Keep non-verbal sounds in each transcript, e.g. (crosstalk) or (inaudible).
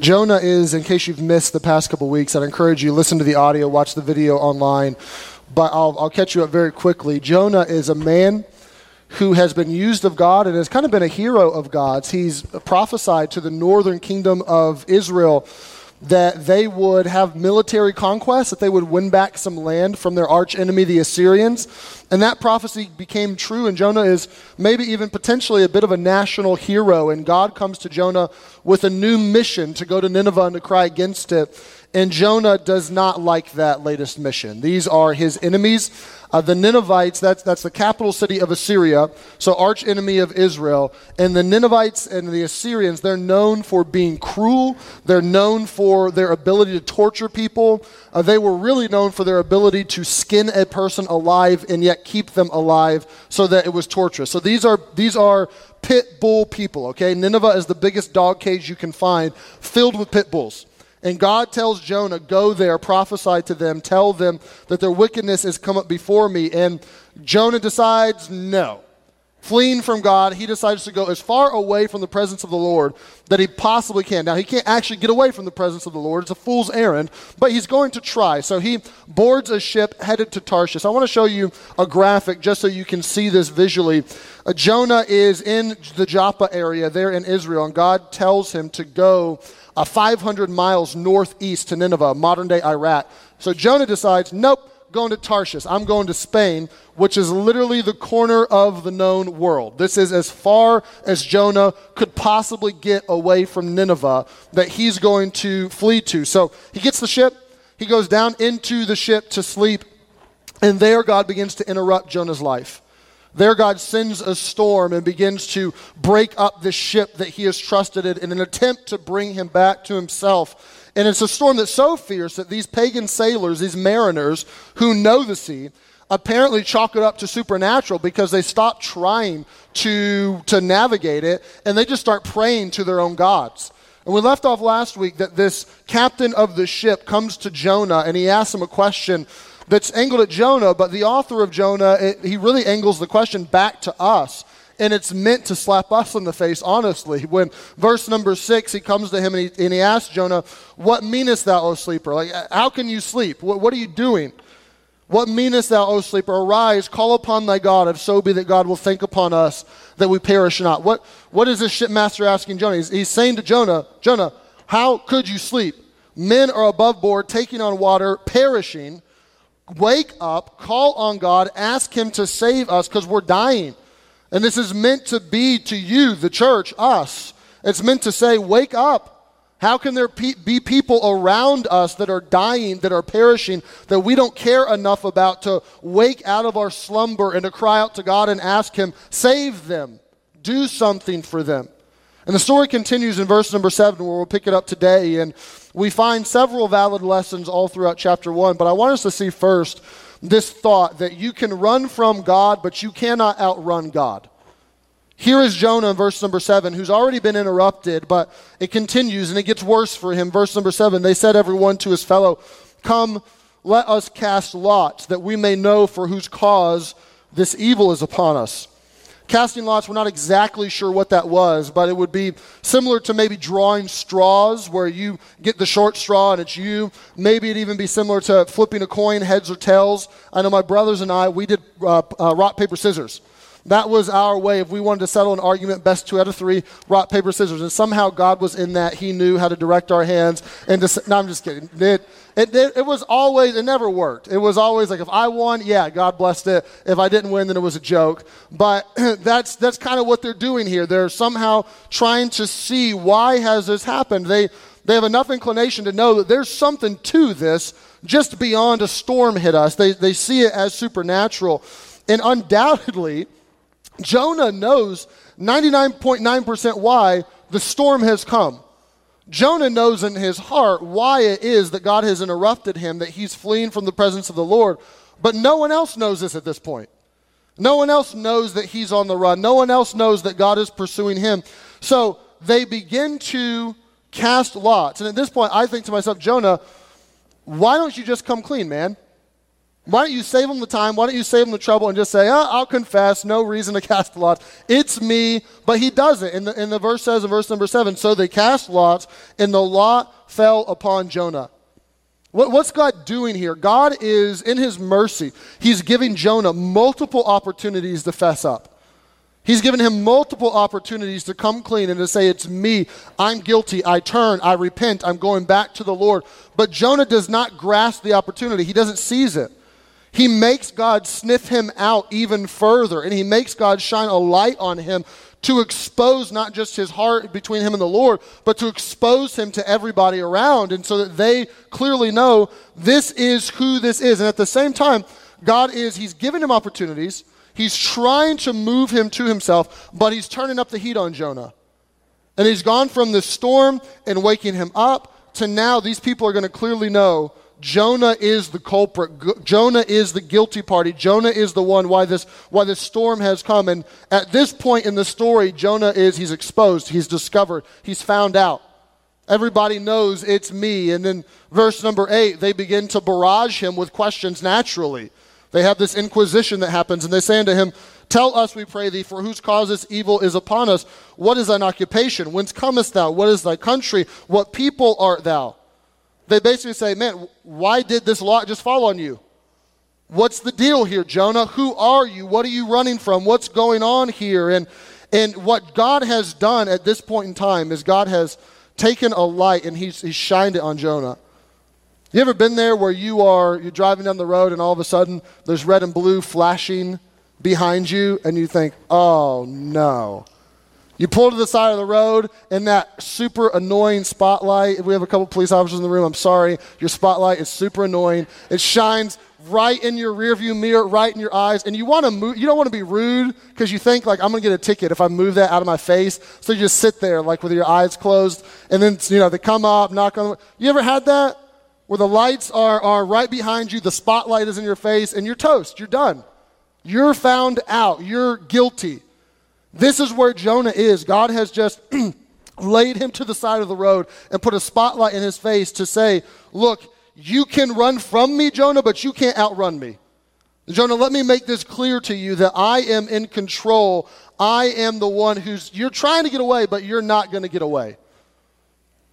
Jonah is, in case you've missed the past couple weeks, I'd encourage you listen to the audio, watch the video online, but I'll, I'll catch you up very quickly. Jonah is a man who has been used of God and has kind of been a hero of God's. He's prophesied to the northern kingdom of Israel that they would have military conquest, that they would win back some land from their arch enemy, the Assyrians. And that prophecy became true, and Jonah is maybe even potentially a bit of a national hero. And God comes to Jonah with a new mission to go to Nineveh and to cry against it. And Jonah does not like that latest mission. These are his enemies. Uh, the Ninevites, that's, that's the capital city of Assyria, so arch enemy of Israel. And the Ninevites and the Assyrians, they're known for being cruel. They're known for their ability to torture people. Uh, they were really known for their ability to skin a person alive and yet keep them alive so that it was torturous. So these are, these are pit bull people, okay? Nineveh is the biggest dog cage you can find, filled with pit bulls. And God tells Jonah, Go there, prophesy to them, tell them that their wickedness has come up before me. And Jonah decides, No. Fleeing from God, he decides to go as far away from the presence of the Lord that he possibly can. Now, he can't actually get away from the presence of the Lord. It's a fool's errand, but he's going to try. So he boards a ship headed to Tarshish. I want to show you a graphic just so you can see this visually. Uh, Jonah is in the Joppa area there in Israel, and God tells him to go uh, 500 miles northeast to Nineveh, modern day Iraq. So Jonah decides, nope, going to Tarshish. I'm going to Spain, which is literally the corner of the known world. This is as far as Jonah could possibly get away from Nineveh that he's going to flee to. So he gets the ship, he goes down into the ship to sleep, and there God begins to interrupt Jonah's life. There, God sends a storm and begins to break up the ship that he has trusted in in an attempt to bring him back to himself. And it's a storm that's so fierce that these pagan sailors, these mariners who know the sea, apparently chalk it up to supernatural because they stop trying to, to navigate it and they just start praying to their own gods. And we left off last week that this captain of the ship comes to Jonah and he asks him a question that's angled at Jonah, but the author of Jonah, it, he really angles the question back to us. And it's meant to slap us in the face, honestly. When verse number six, he comes to him and he, and he asks Jonah, What meanest thou, O sleeper? Like, how can you sleep? What, what are you doing? What meanest thou, O sleeper? Arise, call upon thy God, if so be that God will think upon us that we perish not. What, what is this shipmaster asking Jonah? He's, he's saying to Jonah, Jonah, how could you sleep? Men are above board, taking on water, perishing wake up, call on God, ask Him to save us because we're dying. And this is meant to be to you, the church, us. It's meant to say, wake up. How can there be people around us that are dying, that are perishing, that we don't care enough about to wake out of our slumber and to cry out to God and ask Him, save them, do something for them? And the story continues in verse number seven, where we'll pick it up today. And we find several valid lessons all throughout chapter one. But I want us to see first this thought that you can run from God, but you cannot outrun God. Here is Jonah in verse number seven, who's already been interrupted, but it continues and it gets worse for him. Verse number seven they said, everyone to his fellow, Come, let us cast lots, that we may know for whose cause this evil is upon us. Casting lots, we're not exactly sure what that was, but it would be similar to maybe drawing straws where you get the short straw and it's you. Maybe it'd even be similar to flipping a coin, heads or tails. I know my brothers and I, we did uh, uh, rock, paper, scissors. That was our way. If we wanted to settle an argument, best two out of three, rock, paper, scissors. And somehow God was in that. He knew how to direct our hands. And no, I'm just kidding. It, it, it, it, was always, it never worked. It was always like, if I won, yeah, God blessed it. If I didn't win, then it was a joke. But (clears throat) that's, that's kind of what they're doing here. They're somehow trying to see why has this happened. They, they have enough inclination to know that there's something to this just beyond a storm hit us. They, they see it as supernatural. And undoubtedly, Jonah knows 99.9% why the storm has come. Jonah knows in his heart why it is that God has interrupted him, that he's fleeing from the presence of the Lord. But no one else knows this at this point. No one else knows that he's on the run. No one else knows that God is pursuing him. So they begin to cast lots. And at this point, I think to myself, Jonah, why don't you just come clean, man? Why don't you save them the time? Why don't you save them the trouble and just say, oh, I'll confess, no reason to (laughs) cast lots. It's me. But he doesn't. And the, and the verse says in verse number seven, so they cast lots, and the lot fell upon Jonah. What, what's God doing here? God is, in his mercy, he's giving Jonah multiple opportunities to fess up. He's given him multiple opportunities to come clean and to say, It's me. I'm guilty. I turn. I repent. I'm going back to the Lord. But Jonah does not grasp the opportunity, he doesn't seize it. He makes God sniff him out even further, and he makes God shine a light on him to expose not just his heart between him and the Lord, but to expose him to everybody around, and so that they clearly know this is who this is. And at the same time, God is, he's given him opportunities. He's trying to move him to himself, but he's turning up the heat on Jonah. And he's gone from the storm and waking him up to now these people are going to clearly know Jonah is the culprit. Jonah is the guilty party. Jonah is the one why this why this storm has come. And at this point in the story, Jonah is he's exposed, he's discovered, he's found out. Everybody knows it's me. And then verse number eight, they begin to barrage him with questions naturally. They have this inquisition that happens, and they say unto him, Tell us, we pray thee, for whose cause this evil is upon us. What is thine occupation? Whence comest thou? What is thy country? What people art thou? They basically say, Man, why did this lot just fall on you? What's the deal here, Jonah? Who are you? What are you running from? What's going on here? And, and what God has done at this point in time is God has taken a light and he's, he's shined it on Jonah. You ever been there where you are you're driving down the road and all of a sudden there's red and blue flashing behind you and you think, "Oh no." You pull to the side of the road and that super annoying spotlight. If we have a couple police officers in the room, I'm sorry. Your spotlight is super annoying. It shines right in your rearview mirror, right in your eyes, and you want to move. You don't want to be rude because you think like I'm going to get a ticket if I move that out of my face. So you just sit there like with your eyes closed, and then you know they come up, knock on. The, you ever had that? where the lights are, are right behind you, the spotlight is in your face, and you're toast. You're done. You're found out. You're guilty. This is where Jonah is. God has just (clears throat) laid him to the side of the road and put a spotlight in his face to say, Look, you can run from me, Jonah, but you can't outrun me. Jonah, let me make this clear to you that I am in control. I am the one who's, you're trying to get away, but you're not going to get away.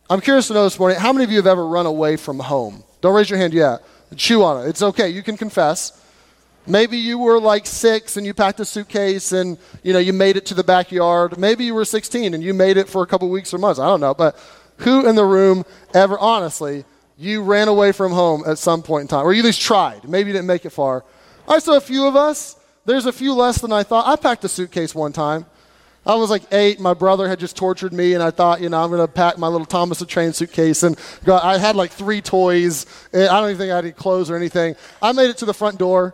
I'm curious to know this morning how many of you have ever run away from home? Don't raise your hand yet. Chew on it. It's okay. You can confess. Maybe you were like six and you packed a suitcase and you know you made it to the backyard. Maybe you were 16 and you made it for a couple weeks or months. I don't know. But who in the room ever, honestly, you ran away from home at some point in time, or you at least tried? Maybe you didn't make it far. I saw a few of us. There's a few less than I thought. I packed a suitcase one time. I was like eight. My brother had just tortured me, and I thought, you know, I'm going to pack my little Thomas the Train suitcase. And I had like three toys. Eh, I don't even think I had any clothes or anything. I made it to the front door.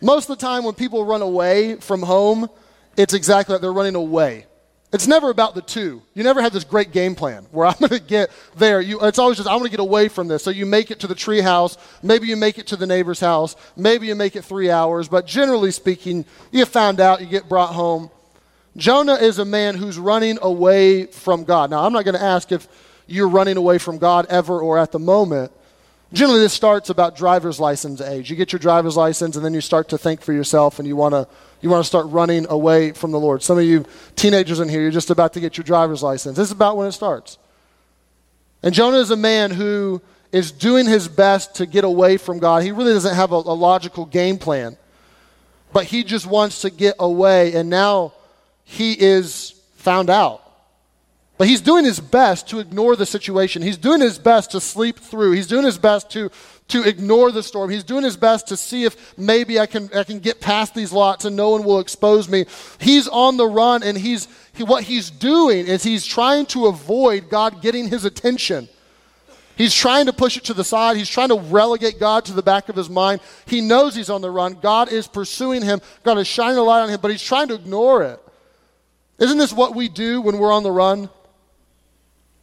Most of the time, when people run away from home, it's exactly like they're running away. It's never about the two. You never have this great game plan where (laughs) I'm going to get there. You, it's always just, I want to get away from this. So you make it to the tree house. Maybe you make it to the neighbor's house. Maybe you make it three hours. But generally speaking, you found out, you get brought home. Jonah is a man who's running away from God. Now, I'm not going to ask if you're running away from God ever or at the moment. Generally, this starts about driver's license age. You get your driver's license, and then you start to think for yourself, and you want to you want to start running away from the Lord. Some of you teenagers in here, you're just about to get your driver's license. This is about when it starts. And Jonah is a man who is doing his best to get away from God. He really doesn't have a, a logical game plan, but he just wants to get away. And now he is found out. But he's doing his best to ignore the situation. He's doing his best to sleep through. He's doing his best to, to ignore the storm. He's doing his best to see if maybe I can, I can get past these lots and no one will expose me. He's on the run, and he's, he, what he's doing is he's trying to avoid God getting his attention. He's trying to push it to the side. He's trying to relegate God to the back of his mind. He knows he's on the run. God is pursuing him. God is shining a light on him, but he's trying to ignore it. Isn't this what we do when we're on the run?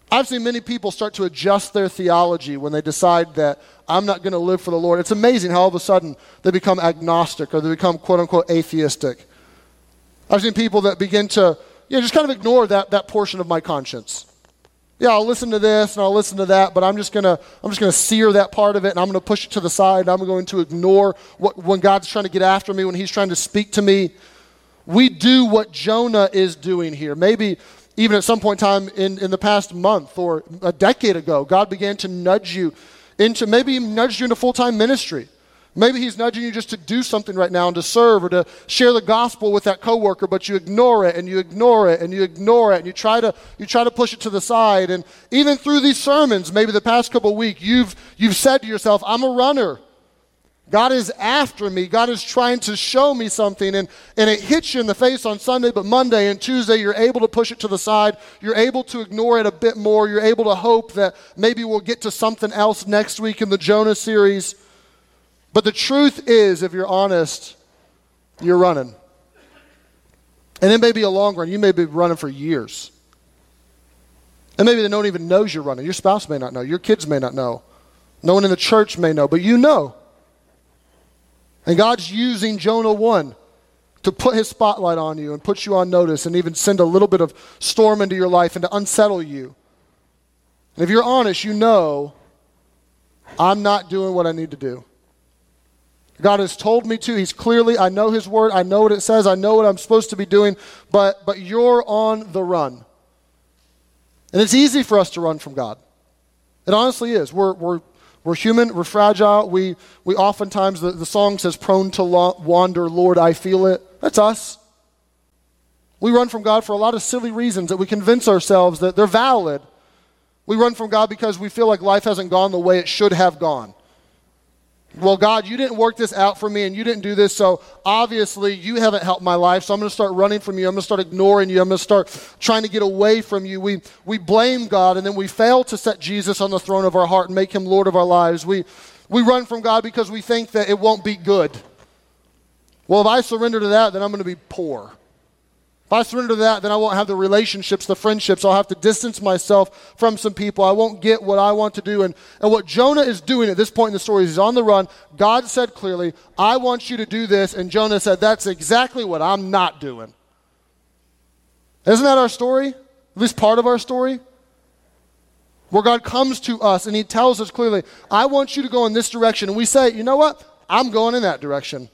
I've seen many people start to adjust their theology when they decide that I'm not going to live for the Lord. It's amazing how all of a sudden they become agnostic or they become quote unquote atheistic. I've seen people that begin to you know, just kind of ignore that, that portion of my conscience. Yeah, I'll listen to this and I'll listen to that, but I'm just gonna I'm just gonna sear that part of it and I'm gonna push it to the side. I'm going to ignore what when God's trying to get after me, when He's trying to speak to me. We do what Jonah is doing here. Maybe even at some point in time in, in the past month or a decade ago, God began to nudge you into maybe even nudged you into full-time ministry. Maybe he's nudging you just to do something right now and to serve or to share the gospel with that coworker, but you ignore it and you ignore it and you ignore it and you try to you try to push it to the side. And even through these sermons, maybe the past couple weeks, you've you've said to yourself, I'm a runner. God is after me. God is trying to show me something. And, and it hits you in the face on Sunday, but Monday and Tuesday, you're able to push it to the side. You're able to ignore it a bit more. You're able to hope that maybe we'll get to something else next week in the Jonah series. But the truth is, if you're honest, you're running. And it may be a long run. You may be running for years. And maybe they don't even know you're running. Your spouse may not know. Your kids may not know. No one in the church may know, but you know. And God's using Jonah 1 to put his spotlight on you and put you on notice and even send a little bit of storm into your life and to unsettle you. And if you're honest, you know I'm not doing what I need to do. God has told me to. He's clearly, I know His word. I know what it says. I know what I'm supposed to be doing. But, but you're on the run. And it's easy for us to run from God. It honestly is. We're, we're, we're human. We're fragile. We, we oftentimes, the, the song says, prone to wander, Lord, I feel it. That's us. We run from God for a lot of silly reasons that we convince ourselves that they're valid. We run from God because we feel like life hasn't gone the way it should have gone well, God, you didn't work this out for me and you didn't do this, so obviously you haven't helped my life, so I'm going to start running from you. I'm going to start ignoring you. I'm going to start trying to get away from you. We, we blame God and then we fail to set Jesus on the throne of our heart and make him Lord of our lives. We, we run from God because we think that it won't be good. Well, if I surrender to that, then I'm going to be poor. If I surrender to that, then I won't have the relationships, the friendships. I'll have to distance myself from some people. I won't get what I want to do. And, and what Jonah is doing at this point in the story is he's on the run. God said clearly, I want you to do this. And Jonah said, That's exactly what I'm not doing. Isn't that our story? At least part of our story? Where God comes to us and he tells us clearly, I want you to go in this direction. And we say, You know what? I'm going in that direction.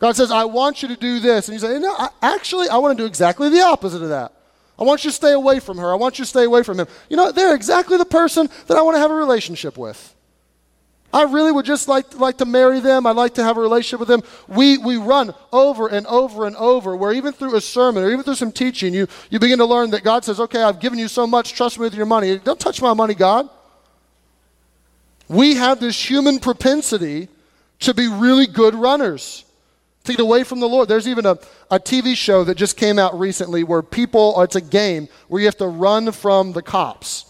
God says, I want you to do this. And you say, no, I, actually, I want to do exactly the opposite of that. I want you to stay away from her. I want you to stay away from him. You know, they're exactly the person that I want to have a relationship with. I really would just like, like to marry them. I'd like to have a relationship with them. We, we run over and over and over, where even through a sermon or even through some teaching, you, you begin to learn that God says, Okay, I've given you so much, trust me with your money. Don't touch my money, God. We have this human propensity to be really good runners to away from the Lord. There's even a, a TV show that just came out recently where people, uh, it's a game where you have to run from the cops.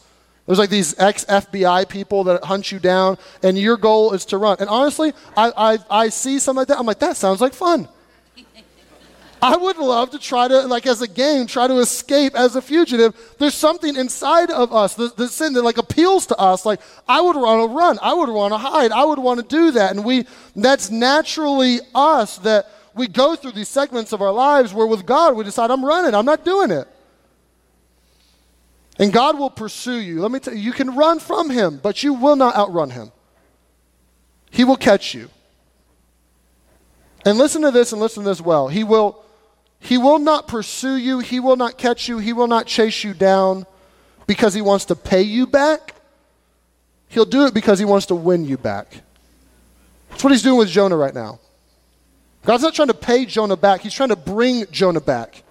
There's like these ex FBI people that hunt you down, and your goal is to run. And honestly, I, I, I see something like that. I'm like, that sounds like fun. I would love to try to, like as a game, try to escape as a fugitive. There's something inside of us, the, the sin that like appeals to us. Like, I would want to run. I would want to hide. I would want to do that. And we, that's naturally us that we go through these segments of our lives where with God we decide, I'm running. I'm not doing it. And God will pursue you. Let me tell you, you can run from Him, but you will not outrun Him. He will catch you. And listen to this and listen to this well. He will he will not pursue you, He will not catch you, He will not chase you down because He wants to pay you back. He'll do it because He wants to win you back. That's what He's doing with Jonah right now. God's not trying to pay Jonah back, He's trying to bring Jonah back.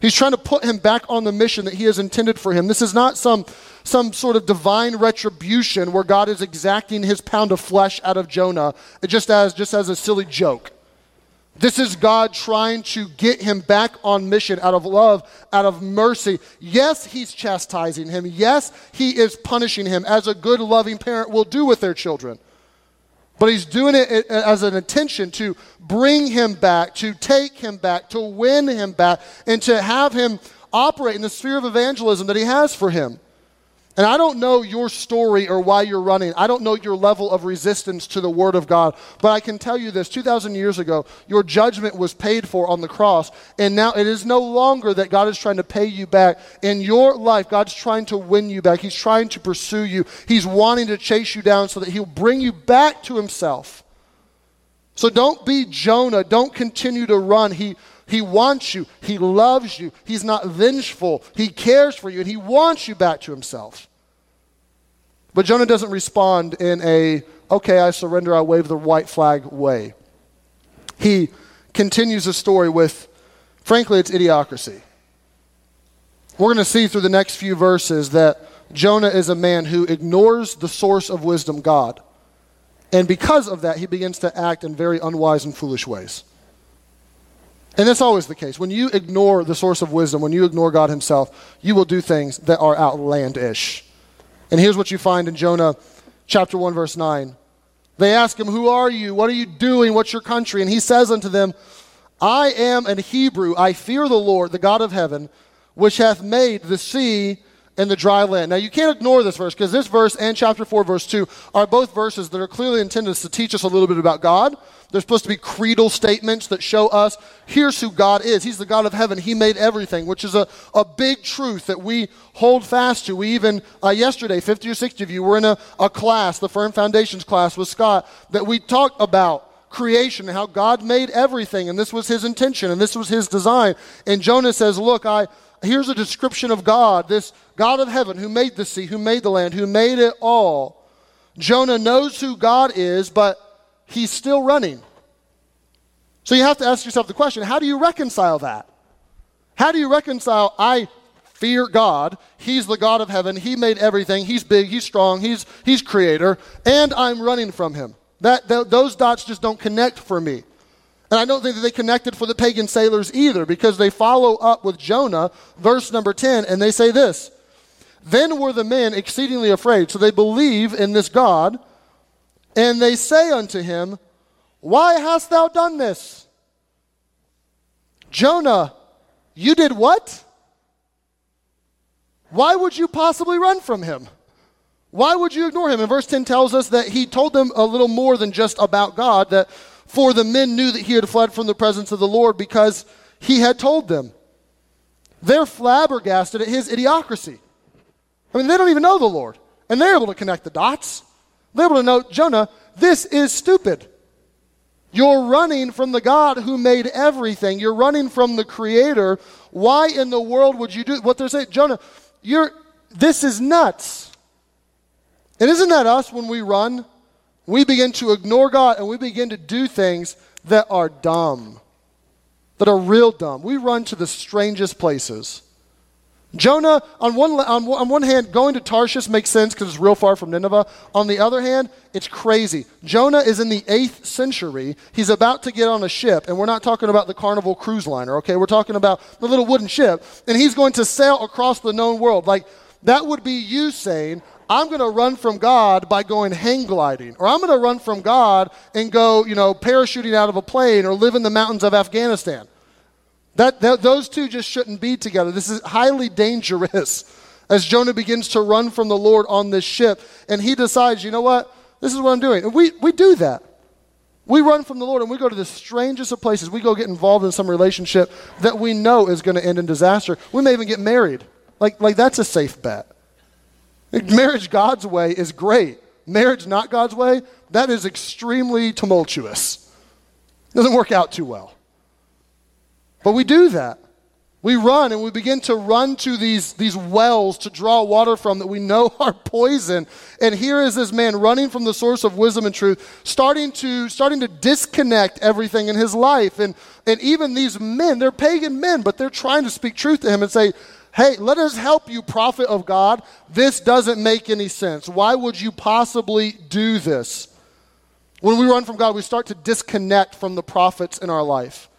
He's trying to put him back on the mission that he has intended for him. This is not some, some sort of divine retribution where God is exacting his pound of flesh out of Jonah just as, just as a silly joke. This is God trying to get him back on mission out of love, out of mercy. Yes, he's chastising him. Yes, he is punishing him, as a good, loving parent will do with their children. But he's doing it as an intention to bring him back, to take him back, to win him back, and to have him operate in the sphere of evangelism that he has for him. And I don't know your story or why you're running. I don't know your level of resistance to the Word of God. But I can tell you this 2,000 years ago, your judgment was paid for on the cross. And now it is no longer that God is trying to pay you back. In your life, God's trying to win you back. He's trying to pursue you. He's wanting to chase you down so that He'll bring you back to Himself. So don't be Jonah. Don't continue to run. He, he wants you. He loves you. He's not vengeful. He cares for you, and he wants you back to himself. But Jonah doesn't respond in a, okay, I surrender, I wave the white flag way. He continues the story with, frankly, it's idiocracy. We're going to see through the next few verses that Jonah is a man who ignores the source of wisdom, God. And because of that, he begins to act in very unwise and foolish ways. And that's always the case. When you ignore the source of wisdom, when you ignore God Himself, you will do things that are outlandish. And here's what you find in Jonah chapter 1, verse 9. They ask him, Who are you? What are you doing? What's your country? And he says unto them, I am an Hebrew. I fear the Lord, the God of heaven, which hath made the sea and the dry land. Now, you can't ignore this verse because this verse and chapter 4, verse 2 are both verses that are clearly intended to teach us a little bit about God. They're supposed to be creedal statements that show us here's who God is. He's the God of heaven. He made everything, which is a, a big truth that we hold fast to. We even, uh, yesterday, 50 or 60 of you were in a, a class, the Firm Foundations class with Scott, that we talked about creation and how God made everything, and this was his intention, and this was his design. And Jonah says, Look, I here's a description of God, this God of heaven who made the sea, who made the land, who made it all. Jonah knows who God is, but he's still running. So you have to ask yourself the question how do you reconcile that? How do you reconcile, I fear God, He's the God of heaven, He made everything, He's big, He's strong, He's, he's creator, and I'm running from Him? That, th- those dots just don't connect for me. And I don't think that they connected for the pagan sailors either because they follow up with Jonah, verse number 10, and they say this Then were the men exceedingly afraid. So they believe in this God, and they say unto him, Why hast thou done this? Jonah, you did what? Why would you possibly run from him? Why would you ignore him? And verse 10 tells us that he told them a little more than just about God, that for the men knew that he had fled from the presence of the Lord because he had told them. They're flabbergasted at his idiocracy. I mean, they don't even know the Lord. And they're able to connect the dots. They're to know, Jonah, this is stupid. You're running from the God who made everything. You're running from the Creator. Why in the world would you do what they're saying? Jonah, you're, this is nuts. And isn't that us when we run? we begin to ignore God and we begin to do things that are dumb, that are real dumb. We run to the strangest places. Jonah, on one, on, on one hand, going to Tarshish makes sense because it's real far from Nineveh. On the other hand, it's crazy. Jonah is in the 8th century. He's about to get on a ship, and we're not talking about the Carnival cruise liner, okay? We're talking about the little wooden ship, and he's going to sail across the known world. Like, that would be you saying, I'm going to run from God by going hang gliding, or I'm going to run from God and go, you know, parachuting out of a plane or live in the mountains of Afghanistan. That, that, those two just shouldn't be together. This is highly dangerous (laughs) as Jonah begins to run from the Lord on this ship, and he decides, you know what? This is what I'm doing. And we, we do that. We run from the Lord and we go to the strangest of places. We go get involved in some relationship that we know is going to end in disaster. We may even get married. Like, like that's a safe bet. Marriage God's way is great. Marriage not God's way, that is extremely tumultuous. Doesn't work out too well. But we do that. We run and we begin to run to these, these wells to draw water from that we know (laughs) are poison. And here is this man running from the source of wisdom and truth, starting to, starting to disconnect everything in his life. And, and even these men, they're pagan men, but they're trying to speak truth to him and say, Hey, let us help you, prophet of God. This doesn't make any sense. Why would you possibly do this? When we run from God, we start to disconnect from the prophets in our life.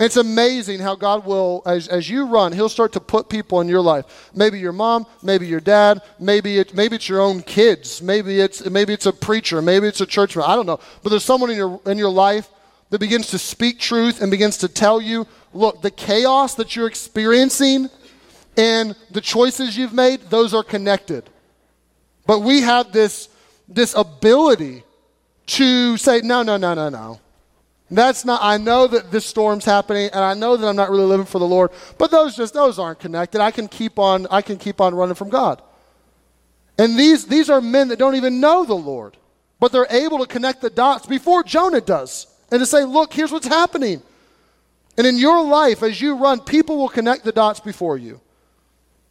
It's amazing how God will, as, as you run, He'll start to put people in your life. Maybe your mom, maybe your dad, maybe, it, maybe it's your own kids, maybe it's, maybe it's a preacher, maybe it's a churchman. I don't know. But there's someone in your, in your life that begins to speak truth and begins to tell you look, the chaos that you're experiencing and the choices you've made, those are connected. But we have this, this ability to say, no, no, no, no, no. That's not, I know that this storm's happening and I know that I'm not really living for the Lord, but those just, those aren't connected. I can keep on, I can keep on running from God. And these, these are men that don't even know the Lord, but they're able to connect the dots before Jonah does and to say, look, here's what's happening. And in your life, as you run, people will connect the dots before you.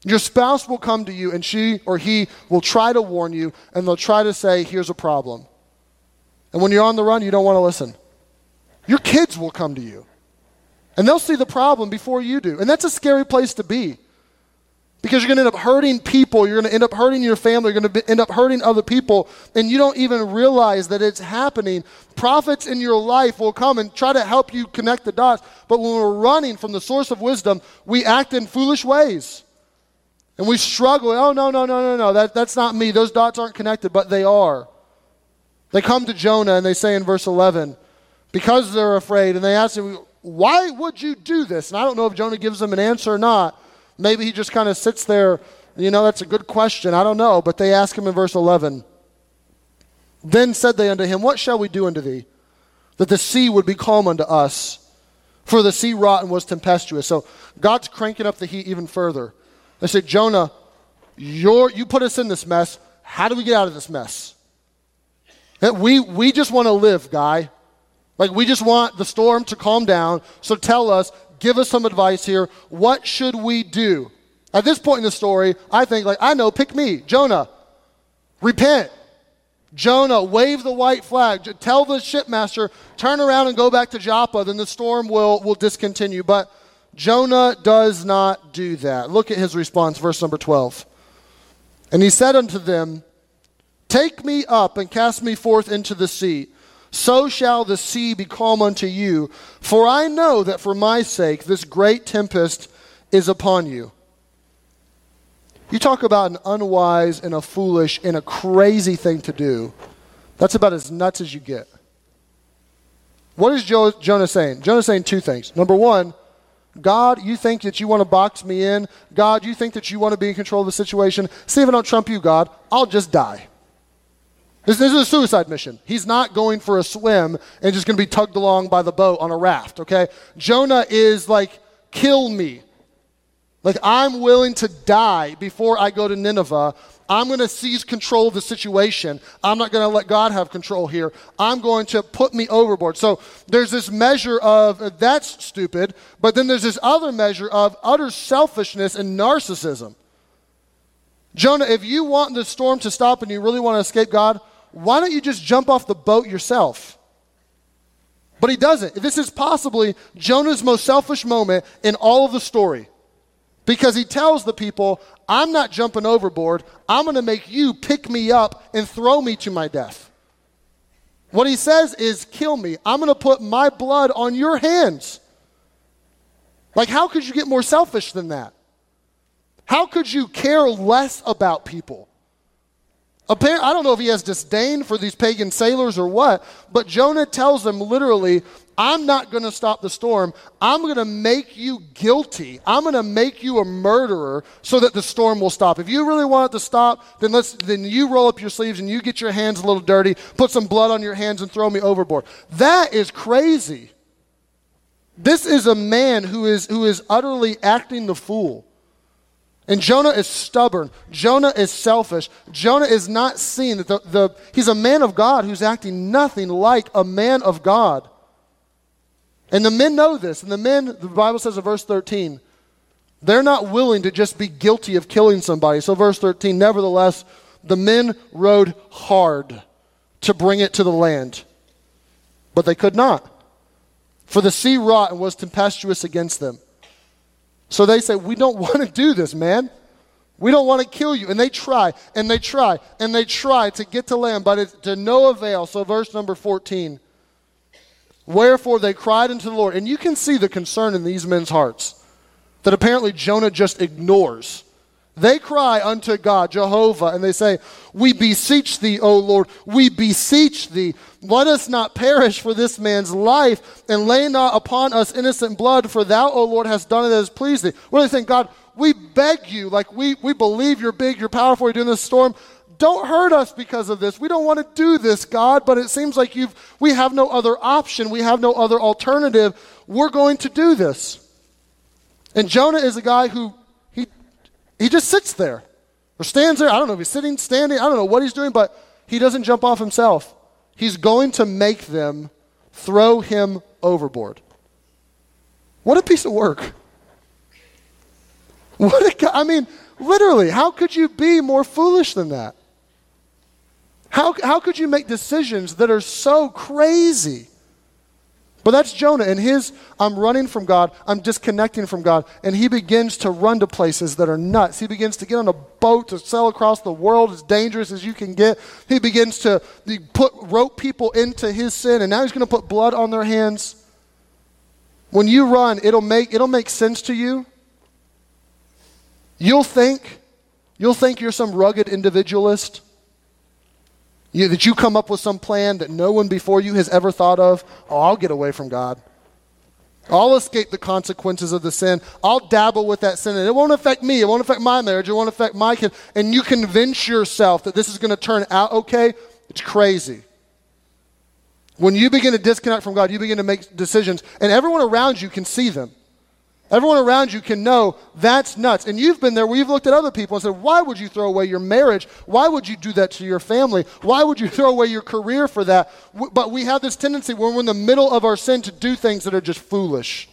Your spouse will come to you and she or he will try to warn you and they'll try to say, here's a problem. And when you're on the run, you don't want to listen. Your kids will come to you and they'll see the problem before you do. And that's a scary place to be because you're going to end up hurting people. You're going to end up hurting your family. You're going to end up hurting other people. And you don't even realize that it's happening. Prophets in your life will come and try to help you connect the dots. But when we're running from the source of wisdom, we act in foolish ways. And we struggle. Oh, no, no, no, no, no. That, that's not me. Those dots aren't connected, but they are. They come to Jonah and they say in verse 11, because they're afraid, and they ask him, Why would you do this? And I don't know if Jonah gives them an answer or not. Maybe he just kind of sits there. You know, that's a good question. I don't know. But they ask him in verse 11. Then said they unto him, What shall we do unto thee? That the sea would be calm unto us. For the sea rotten was tempestuous. So God's cranking up the heat even further. They said, Jonah, you put us in this mess. How do we get out of this mess? We, we just want to live, guy. Like, we just want the storm to calm down. So tell us, give us some advice here. What should we do? At this point in the story, I think, like, I know, pick me, Jonah. Repent. Jonah, wave the white flag. Tell the shipmaster, turn around and go back to Joppa, then the storm will, will discontinue. But Jonah does not do that. Look at his response, verse number 12. And he said unto them, Take me up and cast me forth into the sea. So shall the sea be calm unto you. For I know that for my sake this great tempest is upon you. You talk about an unwise and a foolish and a crazy thing to do. That's about as nuts as you get. What is Jonah saying? Jonah saying two things. Number one, God, you think that you want to box me in. God, you think that you want to be in control of the situation. See if I don't trump you, God. I'll just die. This, is a suicide mission. He's not going for a swim and just going to be tugged along by the boat on a raft, okay? Jonah is like, kill me. Like, I'm willing to die before I go to Nineveh. I'm going to seize control of the situation. I'm not going to let God have control here. I'm going to put me overboard. So there's this measure of that's stupid, but then there's this other measure of utter selfishness and narcissism. Jonah, if you want the storm to stop and you really want to escape God, why don't you just jump off the boat yourself? But he doesn't. This is possibly Jonah's most selfish moment in all of the story. Because he tells the people, I'm not jumping overboard. I'm going to make you pick me up and throw me to my death. What he says is, kill me. I'm going to put my blood on your hands. Like, how could you get more selfish than that? How could you care less about people? Apparently, I don't know if he has disdain for these pagan sailors or what, but Jonah tells them literally, I'm not going to stop the storm. I'm going to make you guilty. I'm going to make you a murderer so that the storm will stop. If you really want it to stop, then let's then you roll up your sleeves and you get your hands a little dirty, put some blood on your hands and throw me overboard. That is crazy. This is a man who is who is utterly acting the fool. And Jonah is stubborn. Jonah is selfish. Jonah is not that the, the, he's a man of God who's acting nothing like a man of God. And the men know this. And the men, the Bible says in verse 13, they're not willing to just be guilty of killing somebody. So, verse 13, nevertheless, the men rowed hard to bring it to the land, but they could not. For the sea wrought and was tempestuous against them. So they say, We don't (laughs) want to do this, man. We don't want to kill you. And they try, and they try, and they try to get to land, but it's to no avail. So, verse number 14. Wherefore they cried unto the Lord. And you can see the concern in these men's hearts that apparently Jonah just ignores. They cry unto God, Jehovah, and they say, We beseech thee, O Lord, we beseech thee. Let us not perish for this man's life, and lay not upon us innocent blood, for thou, O Lord, hast done it as pleased thee. What do they saying? God, we beg you, like we, we believe you're big, you're powerful, you're doing this storm. Don't hurt us because of this. We don't want to do this, God, but it seems like you've, we have no other option. We have no other alternative. We're going to do this. And Jonah is a guy who, he, just sits there or stands there. I don't know if he's sitting, standing, I don't know what he's doing, but he doesn't jump off himself. He's going to make them throw him overboard. What a piece of work. (laughs) What a, I mean, literally, how could you be more foolish than that? How, how could you make decisions that are so crazy? But that's Jonah and his I'm running from God, I'm disconnecting from God, and he begins to run to places that are nuts. He begins to get on a boat to sail across the world as dangerous as you can get. He begins to put rope people into his sin, and now he's going to put blood on their hands. When you run, it'll make it'll make sense to you. You'll think you'll think you're some rugged individualist you, that you come up with some plan that no one before you has ever thought of. Oh, I'll get away from God. I'll escape the consequences of the sin. I'll dabble with that sin, and it won't affect me. It won't affect my marriage. It won't affect my kid. And you convince yourself that this is going to turn out okay. It's crazy. When you begin to disconnect from God, you begin to make decisions, and everyone around you can see them. Everyone around you can know that's nuts. And you've been there where you've looked at other people and said, Why would you throw away your marriage? Why would you do that to your family? Why would you (laughs) throw away your career for that? But we have this tendency when we're in the middle of our sin to do things that are just foolish.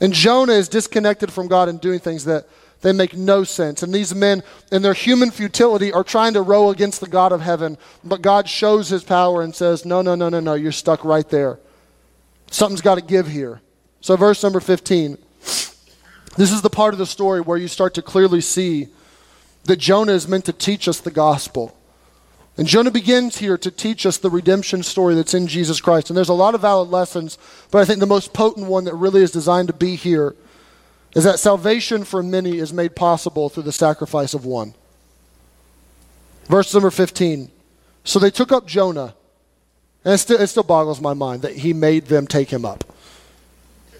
And Jonah is disconnected from God and doing things that they make no sense. And these men, in their human futility, are trying to row against the God of heaven. But God shows his power and says, No, no, no, no, no, you're stuck right there. Something's got to give here. So, verse number 15. This is the part of the story where you start to clearly see that Jonah is meant to teach us the gospel. And Jonah begins here to teach us the redemption story that's in Jesus Christ. And there's a lot of valid lessons, but I think the most potent one that really is designed to be here is that salvation for many is made possible through the sacrifice of one. Verse number 15. So they took up Jonah, and it still, it still boggles my mind that he made them take him up.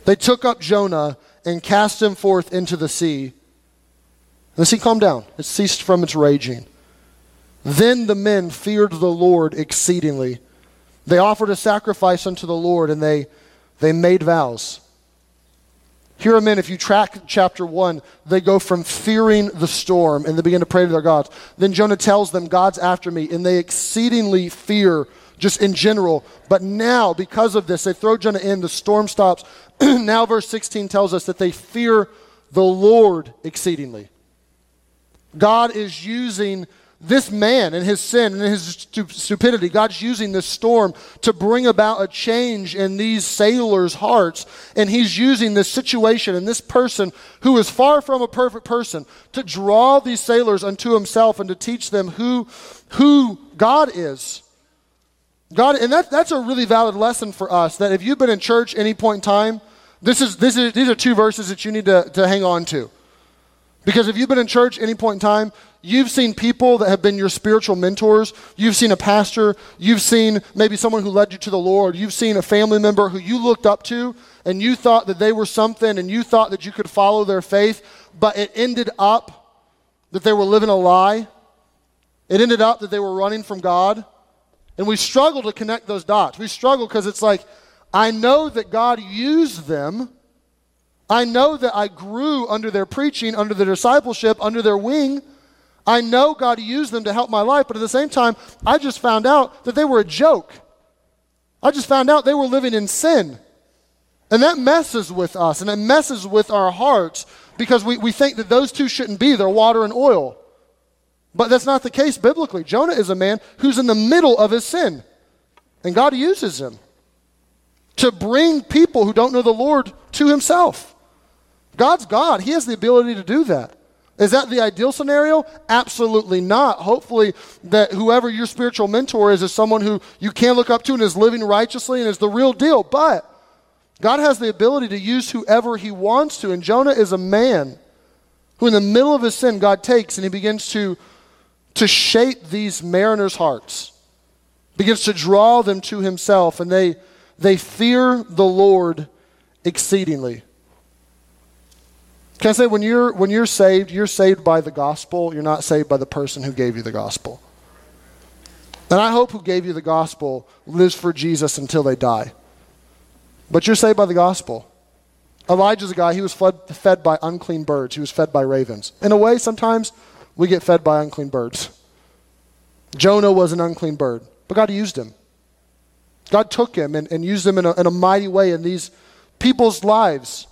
They took up Jonah and cast him forth into the sea. The sea calmed down, it ceased from its raging. Then the men feared the Lord exceedingly. They offered a sacrifice unto the Lord, and they, they made vows. Here, men, if you track chapter 1, they go from fearing the storm and they begin to pray to their gods. Then Jonah tells them, God's after me, and they exceedingly fear just in general. But now, because of this, they throw Jonah in, the storm stops. (clears throat) now, verse 16 tells us that they fear the Lord exceedingly. God is using this man and his sin and his stupidity, God's using this storm to bring about a change in these sailors' hearts. And he's using this situation and this person who is far from a perfect person to draw these sailors unto himself and to teach them who, who God is. God, and that, that's a really valid lesson for us that if you've been in church any point in time, this is, this is, these are two verses that you need to, to hang on to. Because if you've been in church any point in time, you've seen people that have been your spiritual mentors. You've seen a pastor. You've seen maybe someone who led you to the Lord. You've seen a family member who you looked up to and you thought that they were something and you thought that you could follow their faith, but it ended up that they were living a lie. It ended up that they were running from God. And we struggle to connect those dots. We struggle because it's like, I know that God used them. I know that I grew under their preaching, under their discipleship, under their wing. I know God used them to help my life, but at the same time, I just found out that they were a joke. I just found out they were living in sin. And that messes with us and it messes with our hearts because we, we think that those two shouldn't be there, water and oil. But that's not the case biblically. Jonah is a man who's in the middle of his sin, and God uses him to bring people who don't know the Lord to himself. God's God, he has the ability to do that. Is that the ideal scenario? Absolutely not. Hopefully, that whoever your spiritual mentor is is someone who you can look up to and is living righteously and is the real deal. But God has the ability to use whoever he wants to. And Jonah is a man who, in the middle of his sin, God takes and he begins to to shape these mariners' hearts, begins to draw them to himself, and they, they fear the Lord exceedingly. Can I say when you're when you're saved, you're saved by the gospel, you're not saved by the person who gave you the gospel. And I hope who gave you the gospel lives for Jesus until they die. But you're saved by the gospel. Elijah's a guy, he was fed, fed by unclean birds, he was fed by ravens. In a way, sometimes we get fed by unclean birds. Jonah was an unclean bird, but God used him. God took him and, and used him in a, in a mighty way in these people's lives.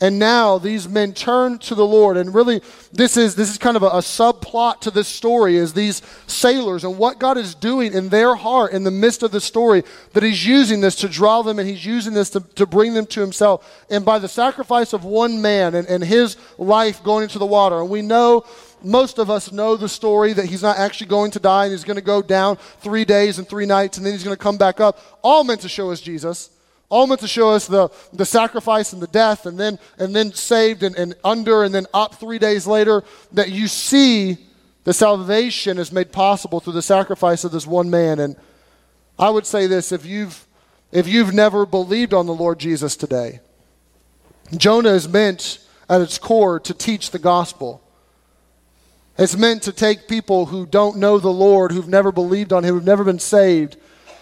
And now these men turn to the Lord. And really, this is, this is kind of a, a, subplot to this story is these sailors and what God is doing in their heart in the midst of the story, that He's using this to draw them and He's using this to, to bring them to Himself. And by the sacrifice of one man and, and his life going into the water, and we know most of us know the story that he's not actually going to die and he's going to go down three days and three nights and then he's going to come back up. All meant to show us Jesus all meant to show us the, the sacrifice and the death and then and then saved and, and under and then up three days later that you see the salvation is made possible through the sacrifice of this one man and i would say this if you've if you've never believed on the lord jesus today jonah is meant at its core to teach the gospel it's meant to take people who don't know the lord who've never believed on him who've never been saved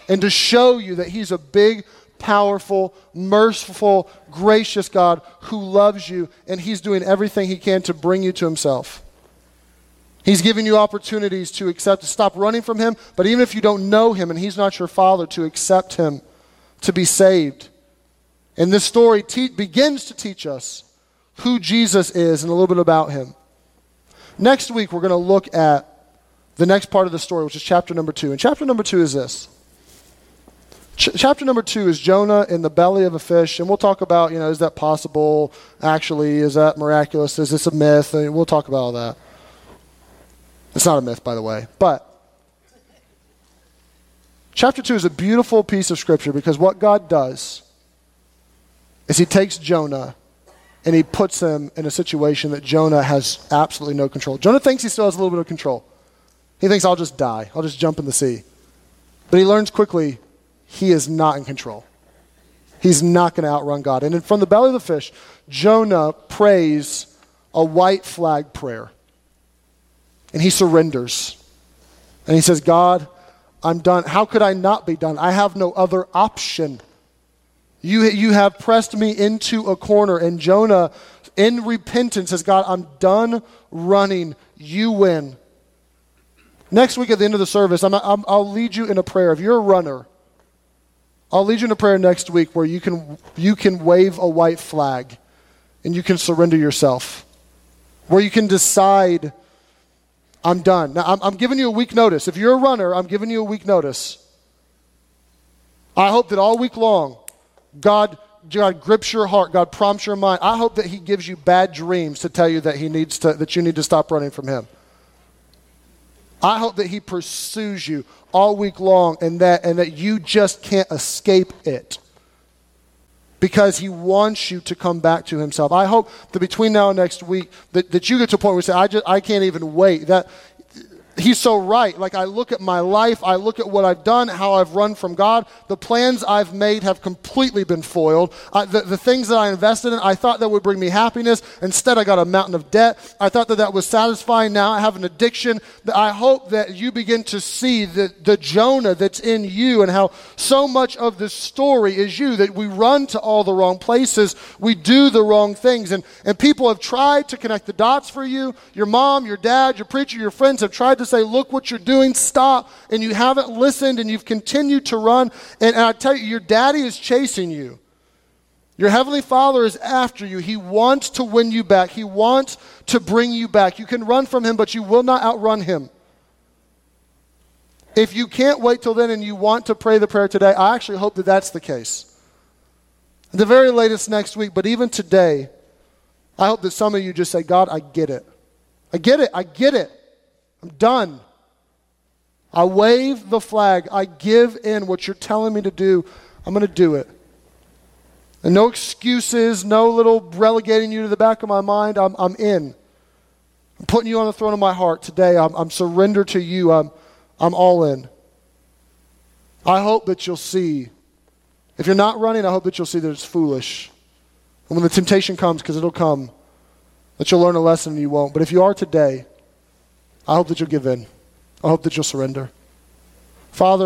and to show you that he's a big powerful, merciful, gracious God who loves you, and He's doing everything He can to bring you to Himself. He's giving you opportunities to accept, to stop running from Him, but even if you don't know Him and He's not your Father, to accept Him, to be saved. And this story te- begins to teach us who Jesus is and a little bit about Him. Next week, we're going to look at the next part of the story, which is chapter number two. And chapter number two is this Ch- chapter number two is Jonah in the belly of a fish, and we'll talk about, you know, is that possible? Actually, is that miraculous? Is this a myth? And we'll talk about all that. It's not a myth, by the way. But chapter two is a beautiful piece of scripture because what God does is He takes Jonah and He puts him in a situation that Jonah has absolutely no control. Jonah thinks he still has a little bit of control. He thinks, I'll just die, I'll just jump in the sea. But he learns quickly he is not in control. He's not going to outrun God. And from the belly of the fish, Jonah prays a white flag prayer. And he surrenders. And he says, God, I'm done. How could I not be done? I have no other option. You, you have pressed me into a corner. And Jonah, in repentance, says, God, I'm done running. You win. Next week at the end of the service, i will lead you in a prayer. If you're a runner, I'll lead you in a prayer next week where you can, you can wave a white flag and you can surrender yourself. Where you can decide, I'm done. Now, I'm, I'm giving you a week notice. If you're a runner, I'm giving you a week notice. I hope that all week long, God, God grips your heart, God prompts your mind. I hope that He gives you bad dreams to tell you that He needs to, that you need to stop running from Him. I hope that He pursues you all week long and that, and that you just can't escape it because he wants you to come back to himself. I hope that between now and next week that, that you get to a point where you say, I, just, I can't even wait. That he's so right. Like I look at my life, I look at what I've done, how I've run from God. The plans I've made have completely been foiled. I, the, the things that I invested in, I thought that would bring me happiness. Instead, I got a mountain of debt. I thought that that was satisfying. Now I have an addiction. I hope that you begin to see the, the Jonah that's in you and how so much of the story is you, that we run to all the wrong places. We do the wrong things. And, and people have tried to connect the dots for you. Your mom, your dad, your preacher, your friends have tried to say, Look what you're doing, stop. And you haven't listened and you've continued to run. And, and I tell you, your daddy is chasing you. Your heavenly father is after you. He wants to win you back, he wants to bring you back. You can run from him, but you will not outrun him. If you can't wait till then and you want to pray the prayer today, I actually hope that that's the case. The very latest next week, but even today, I hope that some of you just say, God, I get it. I get it. I get it. I'm done. I wave the flag. I give in what you're telling me to do. I'm going to do it. And no excuses, no little relegating you to the back of my mind. I'm, I'm in. I'm putting you on the throne of my heart today. I'm, I'm surrendered to you. I'm, I'm all in. I hope that you'll see. If you're not running, I hope that you'll see that it's foolish. And when the temptation comes, because it'll come, that you'll learn a lesson and you won't. But if you are today, I hope that you'll give in. I hope that you'll surrender. Father,